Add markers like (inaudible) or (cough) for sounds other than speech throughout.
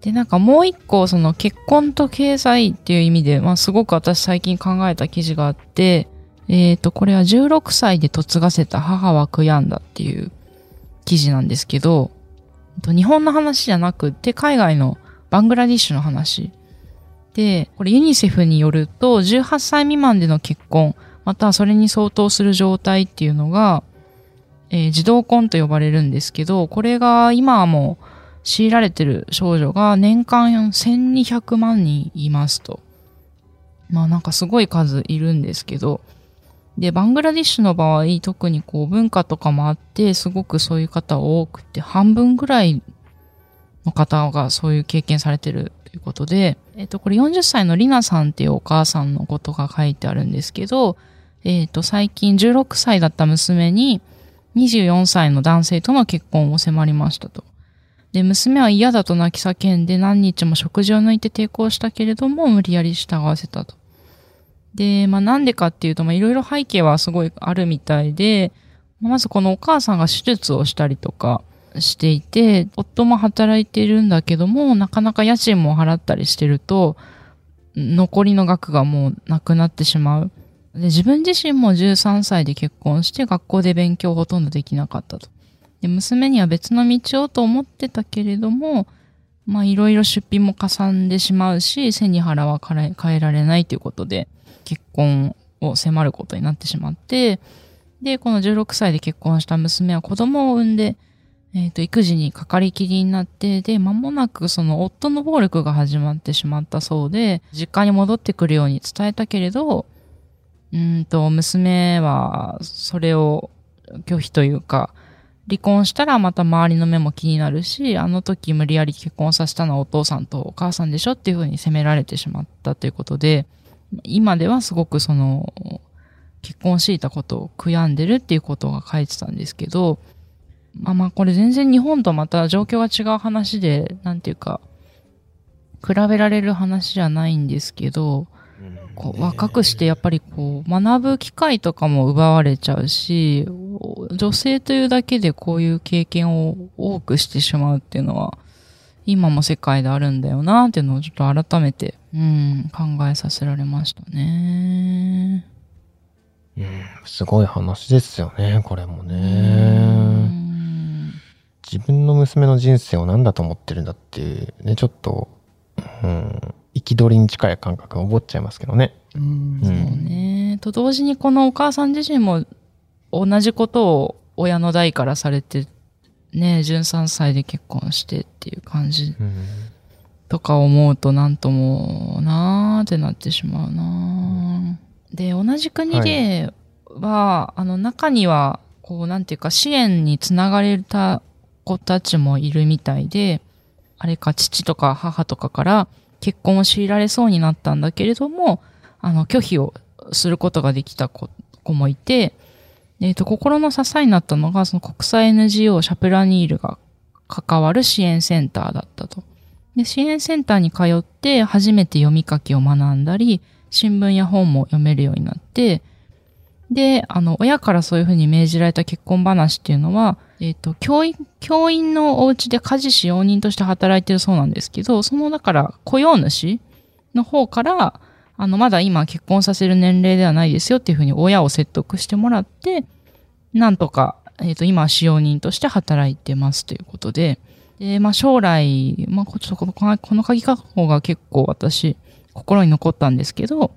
で、なんかもう一個、その結婚と経済っていう意味で、まあすごく私最近考えた記事があって、えっ、と、これは16歳で嫁がせた母は悔やんだっていう記事なんですけど、日本の話じゃなくて、海外のバングラディッシュの話。で、これユニセフによると、18歳未満での結婚、またはそれに相当する状態っていうのが、えー児童婚と呼ばれるんですけど、これが今はもう強いられてる少女が年間1200万人いますと。まあなんかすごい数いるんですけど、で、バングラディッシュの場合、特にこう文化とかもあって、すごくそういう方多くて、半分ぐらいの方がそういう経験されてるということで、えっ、と、これ40歳のリナさんっていうお母さんのことが書いてあるんですけど、えっ、と、最近16歳だった娘に24歳の男性との結婚を迫りましたと。で、娘は嫌だと泣き叫んで何日も食事を抜いて抵抗したけれども、無理やり従わせたと。で、まあなんでかっていうと、まあいろいろ背景はすごいあるみたいで、まずこのお母さんが手術をしたりとかしていて、夫も働いてるんだけども、なかなか家賃も払ったりしてると、残りの額がもうなくなってしまう。で、自分自身も13歳で結婚して学校で勉強ほとんどできなかったと。で、娘には別の道をと思ってたけれども、まあいろいろ出費もかさんでしまうし、背に腹は変えられないということで、結婚を迫ることになってしまって、で、この16歳で結婚した娘は子供を産んで、えっ、と、育児にかかりきりになって、で、間もなくその夫の暴力が始まってしまったそうで、実家に戻ってくるように伝えたけれど、うんと、娘はそれを拒否というか、離婚したらまた周りの目も気になるし、あの時無理やり結婚させたのはお父さんとお母さんでしょっていうふうに責められてしまったということで、今ではすごくその、結婚していたことを悔やんでるっていうことが書いてたんですけど、まあまあこれ全然日本とまた状況が違う話で、なんていうか、比べられる話じゃないんですけど、こう若くしてやっぱりこう学ぶ機会とかも奪われちゃうし、女性というだけでこういう経験を多くしてしまうっていうのは、今も世界であるんだよなっていうのをちょっと改めて、うん、考えさせられましたね。うん、すごい話ですよね、これもうね。ん自分の娘の人生を何だと思ってるんだっていうね、ちょっと、うん、憤りに近い感覚を覚っちゃいますけどね。うん、そうね。と同時にこのお母さん自身も同じことを親の代からされて、ね、13歳で結婚してっていう感じうんとか思うとなんともなーってなってしまうなーで、同じ国では、あの中には、こうなんていうか支援につながれた子たちもいるみたいで、あれか父とか母とかから結婚を強いられそうになったんだけれども、あの拒否をすることができた子もいて、えっ、と、心の支えになったのが、その国際 NGO シャプラニールが関わる支援センターだったと。で、支援センターに通って初めて読み書きを学んだり、新聞や本も読めるようになって、で、あの、親からそういうふうに命じられた結婚話っていうのは、えっ、と、教員、教員のお家で家事使用人として働いてるそうなんですけど、その、だから、雇用主の方から、あの、まだ今結婚させる年齢ではないですよっていうふうに親を説得してもらって、なんとか、えっ、と、今使用人として働いてますということで、で、まあ将来、まあちょっとこの、この鍵括弧が結構私、心に残ったんですけど、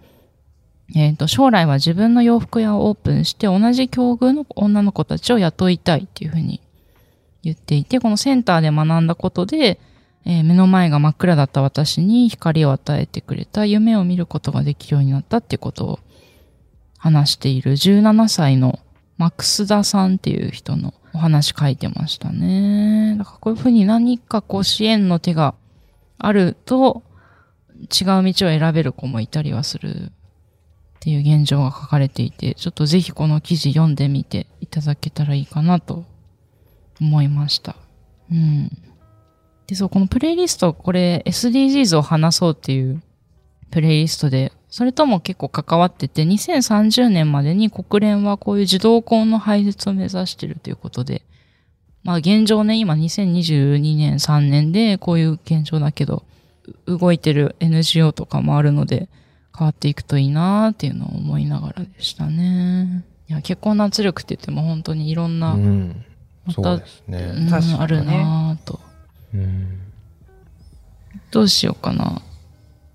えっ、と、将来は自分の洋服屋をオープンして同じ境遇の女の子たちを雇いたいっていうふうに言っていて、このセンターで学んだことで、えー目の前が真っ暗だった私に光を与えてくれた夢を見ることができるようになったっていうことを話している17歳のマクスダさんっていう人のお話書いてましたね。だからこういうふうに何かこう支援の手があると、違う道を選べる子もいたりはするっていう現状が書かれていて、ちょっとぜひこの記事読んでみていただけたらいいかなと思いました。うん。で、そう、このプレイリスト、これ SDGs を話そうっていうプレイリストで、それとも結構関わってて、2030年までに国連はこういう自動婚の廃絶を目指してるということで、まあ現状ね、今2022年3年でこういう現状だけど、動いてる NGO とかもあるので、変わっていくといいなーっていうのを思いながらでしたね。いや、結婚の圧力って言っても本当にいろんな、うん。またそうですうね。んあるなーと。うん。どうしようかな。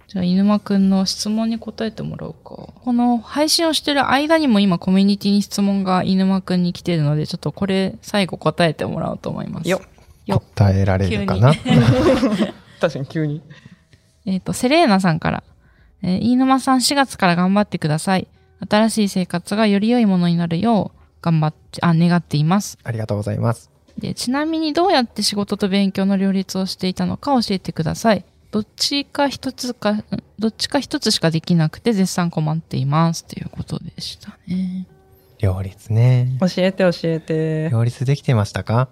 じゃあ、犬間くんの質問に答えてもらおうか。この配信をしてる間にも今コミュニティに質問が犬間くんに来てるので、ちょっとこれ最後答えてもらおうと思います。よよ答えられるかな？(laughs) 確かに急に。(laughs) えっ、と、セレーナさんから。えー飯沼さん4月から頑張ってください。新しい生活がより良いものになるよう頑張って、あ、願っています。ありがとうございます。で、ちなみにどうやって仕事と勉強の両立をしていたのか教えてください。どっちか一つか、んどっちか一つしかできなくて絶賛困っています。ということでしたね。両立ね。教えて教えて。両立できてましたか？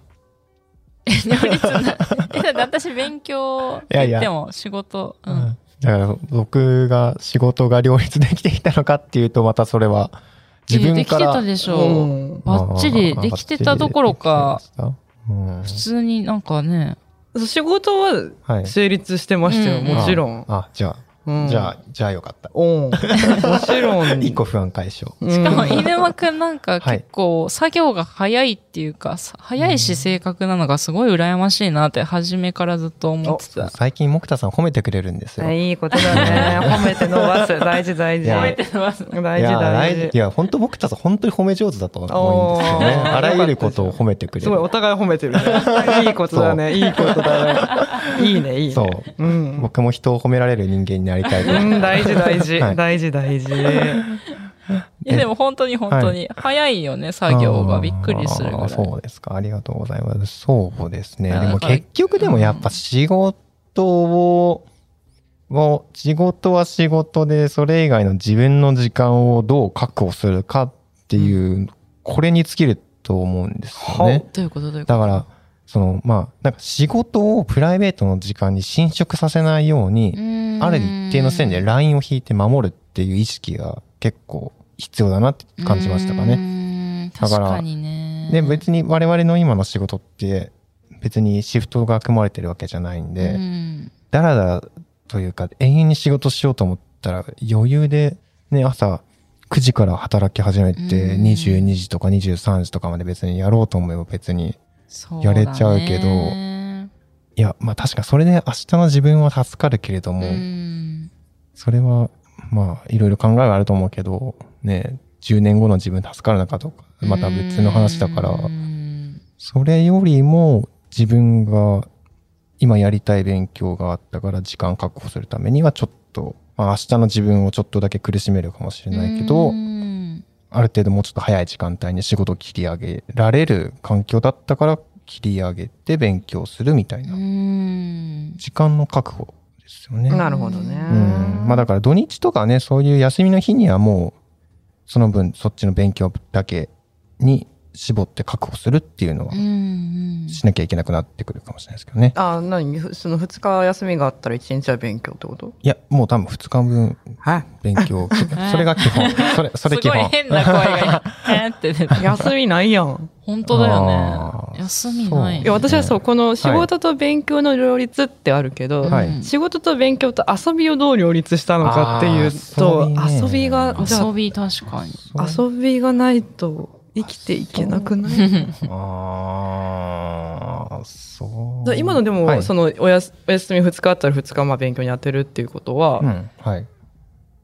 両立な、(laughs) え、だって私勉強って言っても仕事、う。うんんだから僕が仕事が両立できていたのかっていうとまたそれは自分できからてたでしょう。うんバッチリできてたどころか。うん普通になんかね、仕事ははい。成立してましたよ、うんもちろん。あ、あじゃうんあ、じゃあ、じゃあよかった。うん。もちろん。(laughs) 一個不安解消。うん。しかも、犬間くんなんかはい結構作業が早いっていうか、さ早いし正確なのがすごい羨ましいなって初めからずっと思ってた。最近、木田さん褒めてくれるんですよ。あいいことだね。(laughs) 褒めて伸ばす。大事大事。いや大いや事大事。いや、本当木田さん本当に褒め上手だと思うんですよね。あらゆることを褒めてくれる。すごい、お互い褒めてるね。いいことだね。いいことだね。いいね、いいね。そう。うん。僕も人を褒められる人間になりたいとうん、大事大事。はい大事大事。いやでも本当に本当に早いよね、作業がびっくりするぐらい。そうですか。ありがとうございます。そうですね。でも結局でもやっぱ仕事を、を仕事は仕事で、それ以外の自分の時間をどう確保するかっていう、これに尽きると思うんですよね。どういうことどういうこと？だから、その、まあ、なんか仕事をプライベートの時間に侵食させないように、ある一定の線でラインを引いて守るっていう意識が結構必要だなって感じましたかね。ねだから確かにね。で、別に我々の今の仕事って別にシフトが組まれてるわけじゃないんうで、んだらだらというか永遠に仕事しようと思ったら余裕でね、朝9時から働き始めてうん22時とか23時とかまで別にやろうと思えば別に、やれちゃうけどいや、まあ確かそれで明日の自分は助かるけれども、うん。それはまあいろいろ考えがあると思うけど、ね、10年後の自分助かるのかとか、また別の話だから、うん。それよりも自分が今やりたい勉強があったから時間確保するためにはちょっと、まあ、明日の自分をちょっとだけ苦しめるかもしれないけど、うんある程度もうちょっと早い時間帯に仕事を切り上げられる環境だったから切り上げて勉強するみたいなうん時間の確保ですよね。なるほどね。うん。まあだから土日とかね、そういう休みの日にはもう、その分そっちの勉強だけに絞って確保するっていうのはうんしなきゃいけなくなってくるかもしれないですけどね。あ、何？ふその2日休みがあったら1日は勉強ってこと？いや、もう多分2日分はい。勉強。それが基本。それ、(laughs) それ基本。すごい変な声が、えーって出て休みないやん。本当だよね。休みない。いや、私はそう、この仕事と勉強の両立ってあるけど、はい仕事と勉強と遊びをどう両立したのかっていうと、遊びね遊びが、じゃ遊び確かに。あ、遊びがないと生きていけなくない？(laughs) ああ、そう。だ今のでも、はいそのおやすお休み2日あったら2日まあ勉強に当てるっていうことは、うん、はい。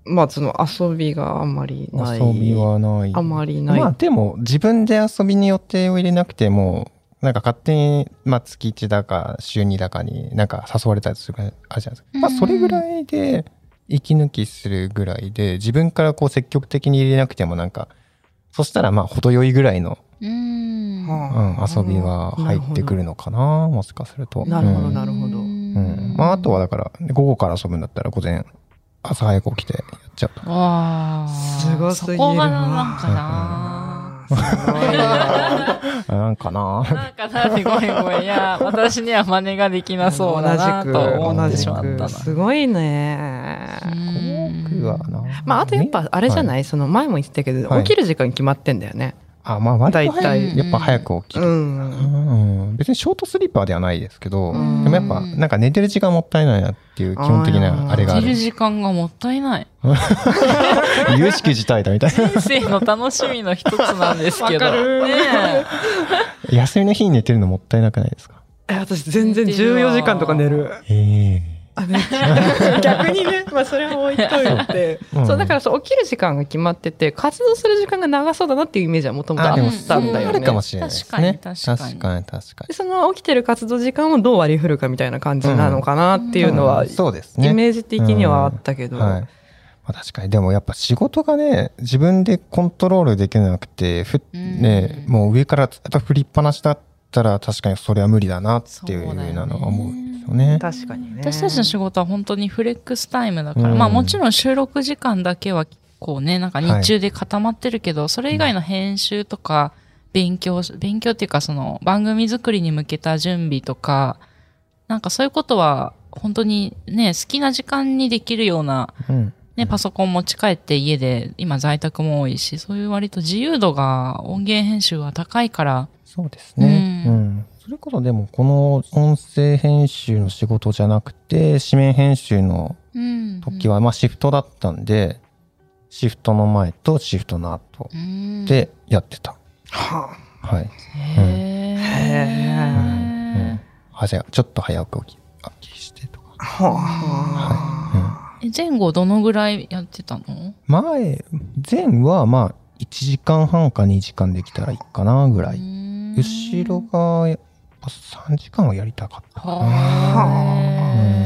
まあその遊びがあんまりない。遊びはない。あまりない。まあでも自分で遊びに予定を入れなくても、なんか勝手に、まあ月1だか週2だかになんか誘われたりするあるじゃないですか。まあそれぐらいで息抜きするぐらいで、自分からこう積極的に入れなくてもなんか、そしたらまあ程よいぐらいの、うん。うん、遊びは入ってくるのかな、もしかすると。なるほどうんなるほどうんうん。まあ、あとはだから、午後から遊ぶんだったら午前、朝早く起きてやっちゃうと。わあ。すごすぎるそこがわなんかな。すごいわなんかななんかなってごめんごめん。いや、私には真似ができなそうだなと思ってしまったな。同じくすごいね。僕はな。まあ、あとやっぱあれじゃない、その前も言ってたけど、はい起きる時間決まってんだよね。あ、まあ、割と大早体いやっぱ早く起きる。うん。うん別にショートスリーパーではないですけど、うんでもやっぱなんか寝てる時間もったいないなっていう基本的なあれがある寝る。時間がもったいない。(laughs) 有識事態だみたいな。人生の楽しみの一つなんですけど。ね (laughs) 休みの日に寝てるのもったいなくないですか？え、私全然14時間とか寝る。えあね、(laughs) 逆にね、まあそれは置いといて、(laughs) う。ん。そうだからそう起きる時間が決まってて活動する時間が長そうだなっていうイメージはもともとあったんだよね。あるかもしれないですね。確かに確かに。その起きてる活動時間をどう割り振るかみたいな感じなのかなっていうのは、うん。そうですね。イメージ的にはあったけど、はい。まあ、確かに。でもやっぱ仕事がね、自分でコントロールできなくて、ふうん。ね、もう上からやっぱ振りっぱなしだったら確かにそれは無理だなっていうそうなのは思う。んですよね。確かにね。私たちの仕事は本当にフレックスタイムだから、うんまあもちろん収録時間だけはこうね、なんか日中で固まってるけど、それ以外の編集とか勉強、勉強っていうかその番組作りに向けた準備とか、なんかそういうことは本当にね、好きな時間にできるようなうん。ね、パソコン持ち帰って家で、今在宅も多いし、そういう割と自由度が音源編集は高いから、そうですね。ううんん。それこそでもこの音声編集の仕事じゃなくて、紙面編集のうん。時は、まあシフトだったんで、シフトの前とシフトの後うん、でやってた。ははい。へうん。ちょっと早く起き起きしてとか。あ、はうん。え前後どのぐらいやってたの？前、前はまあ1時間半か2時間できたらいいかなぐらい。後ろがぱ3時間はやりたかった。はうん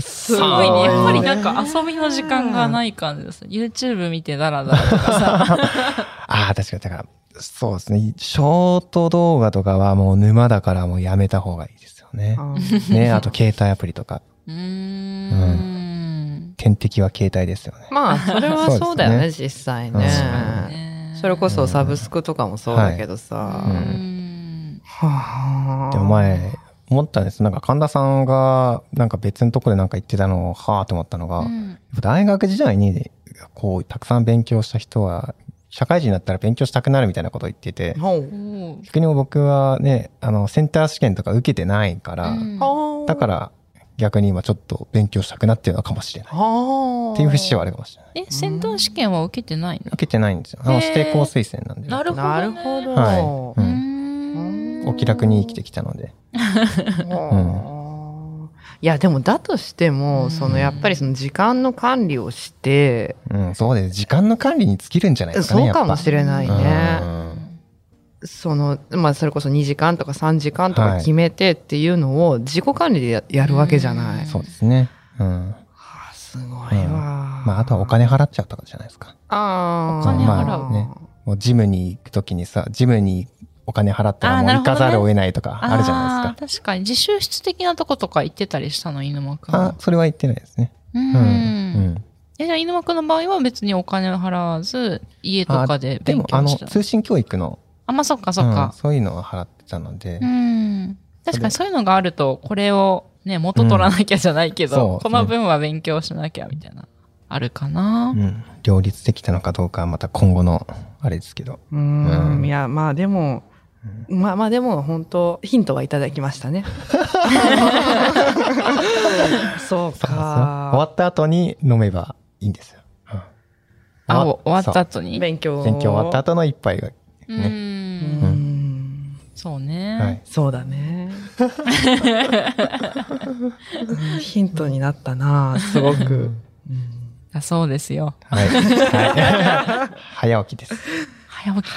すごいね。やっぱりなんか遊びの時間がない感じです。YouTube 見てダラダラとかさ。(laughs) ああ、確かに。だから、そうですね。ショート動画とかはもう沼だからもうやめた方がいいですよね。ね、あと携帯アプリとか。うーん。天敵は携帯ですよね。まあ、それはそうだよね、実際ね。それこそサブスクとかもそうだけどさ。でも前、思ったんです。なんか神田さんがなんか別のとこでなんか言ってたのを、はあと思ったのが、うん。大学時代にこうたくさん勉強した人は社会人になったら勉強したくなるみたいなことを言ってて逆に僕はねあのセンター試験とか受けてないから、うん。はあ。だから逆に今ちょっと勉強したくなってるのかもしれない。はあ。っていう節はあるかもしれない。え、先導試験は受けてないの？受けてないんですよ。あの指定校推薦なんで。なるほど、ね。なるほど。はい、うん。お気楽に生きてきたので。は (laughs) あいや、でもだとしても、うん。そのやっぱりその時間の管理をして、うんそうです。時間の管理に尽きるんじゃないですかねそうかもしれないね。うん。その、まあ、それこそ2時間とか3時間とか決めてっていうのを自己管理でややるわけじゃない。うん。そうですね。うん。はあすごいわ。まああとはお金払っちゃうとかじゃないですか。あー。お金払う。まあね。もうジムに行くときにさ、ジムにお金払ったらもう行かざるを得ないとかあるじゃないですか。あー確かに。自習室的なとことか行ってたりしたの、犬間くん。あ、それは言ってないですね。う。うんん。え、じゃあ犬間くんの場合は別にお金を払わず、家とかで勉でも、あの、強してた。通信教育の、あ、まあそっかそっうんか。そういうのは払ってたのでう、ん。確かにそういうのがあると、これをね、元取らなきゃじゃないけど、うんそうこの分は勉強しなきゃみたいな、あるかな？うん両立できたのかどうかはまた今後のあれですけど。うーんうんいや、まあでも、まあまあでも本当ヒントはいただきましたね。(laughs) そうそうそう終か。わった後に飲めばいいんですよ。うんあ、お終わった後に？勉強。勉強終わった後の一杯が。う。うんん。そうね。はい。そうだね。うんヒントになったな、すごく。うんだそうですよ。はい。はい (laughs) (laughs) 早起きです。早起きか。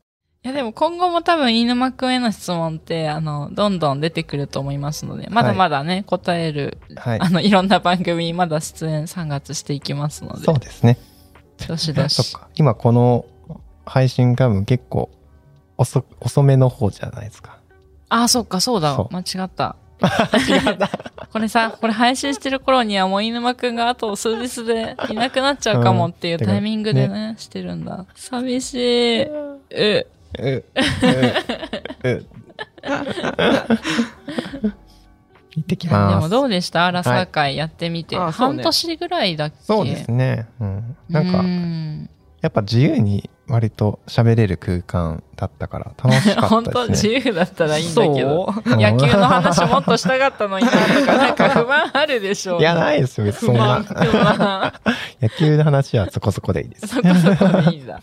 いやでも今後も多分飯沼くんへの質問って、あの、どんどん出てくると思いますので、まだまだね、答える、はいあの、いろんな番組にまだ出演3月していきますので、そうですね。どしどし。(laughs) 今この配信が結構遅遅めの方じゃないですか。あ、そっか、そうだそう (laughs) 間違った。これさ、これ配信してる頃にはもう飯沼くんがあと数日でいなくなっちゃうかもっていうタイミングでね、してるんだ。寂しい。う、う、う、う。(laughs) 行ってきでます。もどうでした？アラサー会やってみて。あそうね半年ぐらいだっけ？そうですね。うん。なんか、んやっぱ自由に割と喋れる空間だったから楽しか本当ったですね。(laughs) 自由だったらいいんだけど。そう？(laughs) 野球の話もっとしたかったのになとか、なんか不満あるでしょ。いや、ないですよ、別にそん不満、な。野球の話はそこそこでいいです。そこそこでいいんだ。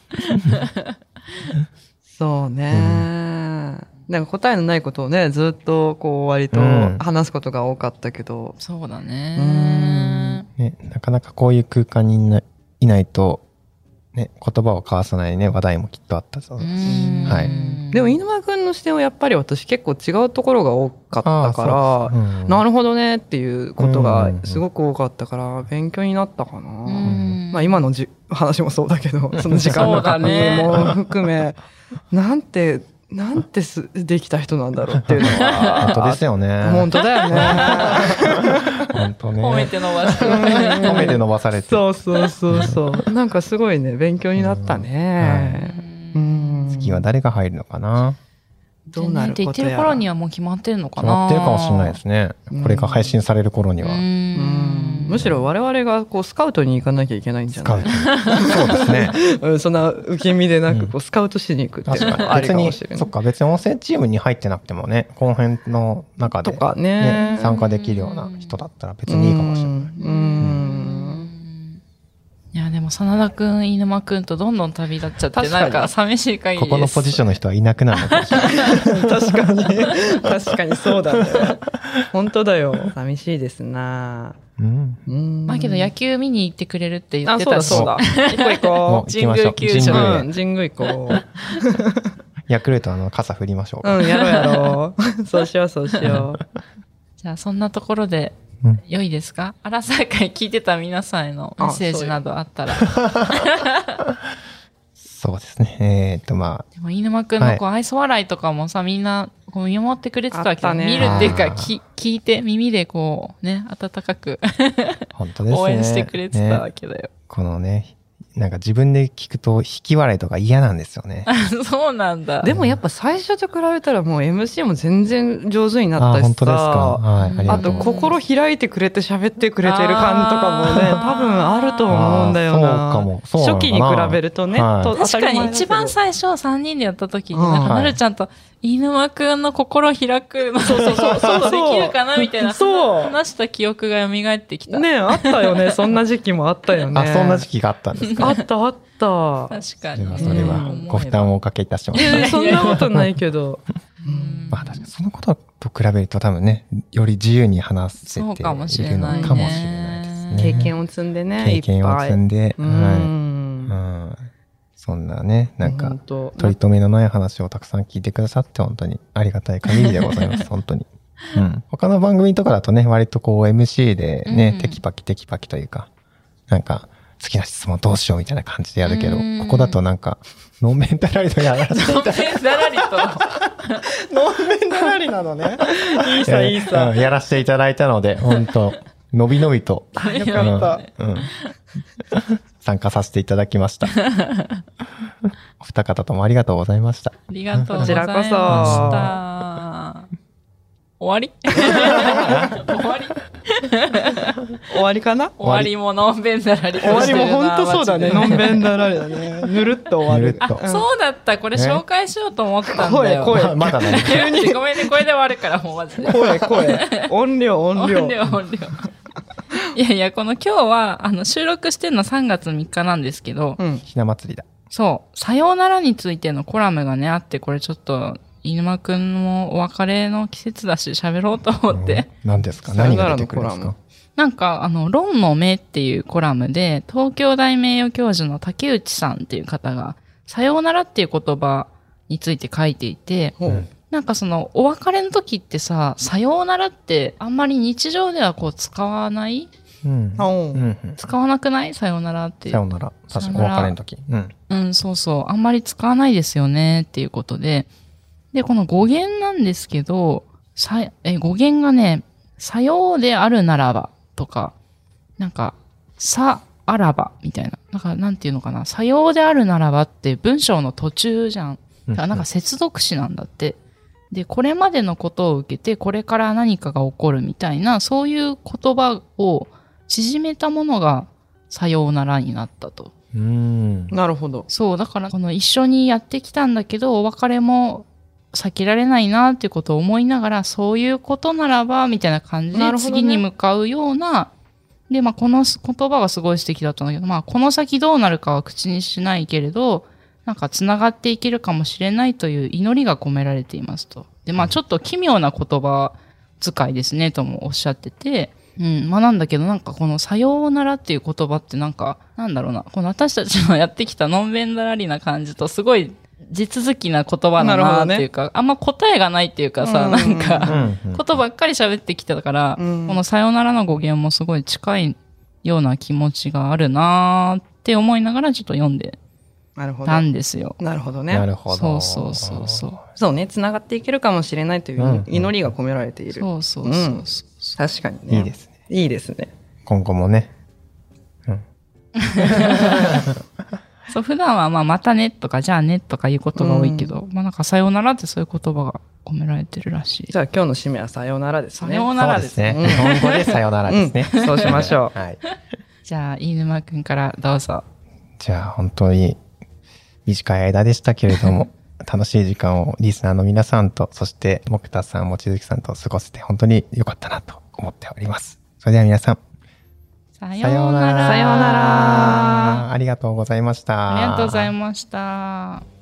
そうね。なんか答えのないことをね、ずっとこう割とうん。話すことが多かったけど、そうだうね。ね、なかなかこういう空間にいないないと、ね、言葉を交わさないね、話題もきっとあったそうですし。はい。でも、飯沼くんの視点はやっぱり私結構違うところが多かったから、うん。なるほどねっていうことがうん。すごく多かったから、勉強になったかな。ん。まあ今のじ話もそうだけど、その時間の確認も含め、なんて、なんてすできた人なんだろうっていうのは。(laughs) 本当ですよね。本当だよね。本当ね。褒めて伸ばして。褒めて伸ばされて。そうそうそうそう。なんかすごいね、勉強になったね。うん。次は誰が入るのかな？どうなるって言ってる頃にはもう決まってるのか決なまってるかもしれないですね。これが配信される頃には。うんむしろ我々がこうスカウトに行かなきゃいけないんじゃない？そうですね。(laughs) うんそんな受け身でなくこうスカウトしに行くっていう確かに。のもあり別に、かもしれないそっか、別に音声チームに入ってなくてもね、この辺の中で、とかね参加できるような人だったら別にいいかもしれない。うんいや、でも、真田くん、飯沼くんとどんどん旅立っちゃって、なんか寂しい限りです。ここのポジションの人はいなくなるのか。確かに。確かにそうだね。(laughs) 本当だよ。寂しいですな。うん。うん。まあけど野球見に行ってくれるって言ってたし。あそうだそうだ。行こう行こ行きましょう。神宮球場。う神宮へ。うん神宮行こヤクルトの傘振りましょうか。ううんやろうやろう。そうしようそうしよう。(laughs) じゃあ、そんなところでうん、良いですか？アラサー会聞いてた皆さんへのメッセージなどあったら。そう (laughs) ですね。えーっと、までも、飯沼くんのこう、愛想笑いとかもさ、みんな、こう見守ってくれてたわけど、あったね。見るっていうか、き聞いて、耳でこう、ね、温かくあ、本当ですね。応援してくれてたわねけだよ。このね、なんか自分で聞くと引き笑いとか嫌なんですよね。(laughs) そうなんだ。でもやっぱ最初と比べたらもう MC も全然上手になったし本当ですか？さはい。ありがあととうございます。心開いてくれて喋ってくれてる感とかもね多分あると思うんだよなそうかも初期に比べるとね、はいと確かに一番当最初3人でやった時に、うんなんかはいなるちゃんと、飯沼くんの心開くの、そうそうそうそうできるかなみたいな、そう話した記憶が蘇ってきた。ねあったよね (laughs) そんな時期もあったよねあ、そんな時期があったんですか。あったあった確かに。それはご負担をおかけいたしまいす。やそんなことないけどうんまあ確かにそのことと比べると多分ね、より自由に話せているそうかもしれのないねかもしれないですね。経験を積んでね経験を積んで、い。んうん。そんなね、なんか取り留めのない話をたくさん聞いてくださって本当にありがたい限りでございます。(laughs) 本当に。うん。他の番組とかだとね、割とこう MC でね、うんテキパキテキパキというか、なんか、好きな質問どうしようみたいな感じでやるけど、うんここだとなんか、ノンメンタラリとやらせていただいてだらりと。ノンメンタラリなのねいいさいいさうんやらせていただいたので、本当のびのびと、よかったうんうん (laughs) 参加させていただきました。お二方ともありがとうございました。ありがとうございまこちらこそした。終わり？終わり？終わりかな？終わりものんべんだらりと終わりも本当そうだねマジでノンベンダラリだねぬるっと終わるあ、ぬるっとそうだった。これね紹介しようと思ったんだよ。声声ままだね。急に。ごめんね、これで終わるから、もうマジで。声声音量音量音量、音量。いやいや、この今日は、あの、収録してるの3月3日なんですけど、うん。ひな祭りだ。そう、さようならについてのコラムがね、あって、これちょっと、犬間くんもお別れの季節だし喋ろうと思って。うん何ですか何が出てくるんですか？なんか、あの、論の目っていうコラムで、東京大名誉教授の竹内さんっていう方が、さようならっていう言葉について書いていて、ほう。なんかその、お別れの時ってさ、さようならってあんまり日常ではこう使わないうん。使わなくない？さようならって。さよなら。確かにお別れの時。うん。うん、そうそう。あんまり使わないですよねっていうことで。で、この語源なんですけど、さ、え、語源がね、さようであるならばとか、なんか、さ、あらばみたいな。なんか、なんていうのかな。さようであるならばって文章の途中じゃん。だからなんか接続詞なんだって。で、これまでのことを受けて、これから何かが起こるみたいな、そういう言葉を縮めたものが、さようならになったと。うん。なるほど。そう、だからこの一緒にやってきたんだけど、お別れも避けられないなっていうことを思いながら、そういうことならば、みたいな感じで次に向かうような、で、まあこの言葉がすごい素敵だったんだけど、まあこの先どうなるかは口にしないけれど、なんか繋がっていけるかもしれないという祈りが込められていますと。で、まあちょっと奇妙な言葉遣いですね、ともおっしゃってて、うん、まあなんだけどなんかこのさようならっていう言葉ってなんか、なんだろうな、この私たちのやってきたのんべんだらりな感じとすごい地続きな言葉だなっていうか、あんま答えがないっていうかさ、うんうなんか、んうんことばっかり喋ってきてたから、うんこのさよならの語源もすごい近いような気持ちがあるなーって思いながらちょっと読んでなるほどた。んですよ。なるほどね。なるほど。そうそうそうそう。そうね、繋がっていけるかもしれないといううん祈りが込められている。そうそうそうそう。確かにね。いいですね。いいですね。今後もね。(laughs) そう、普段はまあ、またねとか、じゃあねとかいうことが多いけど、まあなんか、さようならってそういう言葉が込められてるらしい。じゃあ今日の締めはさようならですね。さようならですね。日本語でさよならですね。うんそうしましょうはい。じゃあ、飯沼くんからどうぞ。じゃあ本当に短い間でしたけれども、(laughs) 楽しい時間をリスナーの皆さんと、そして木田さん、望月さんと過ごせて本当に良かったなと思っております。それでは皆さん、さよう。なら。さようならありがとうございました。ありがとうございました。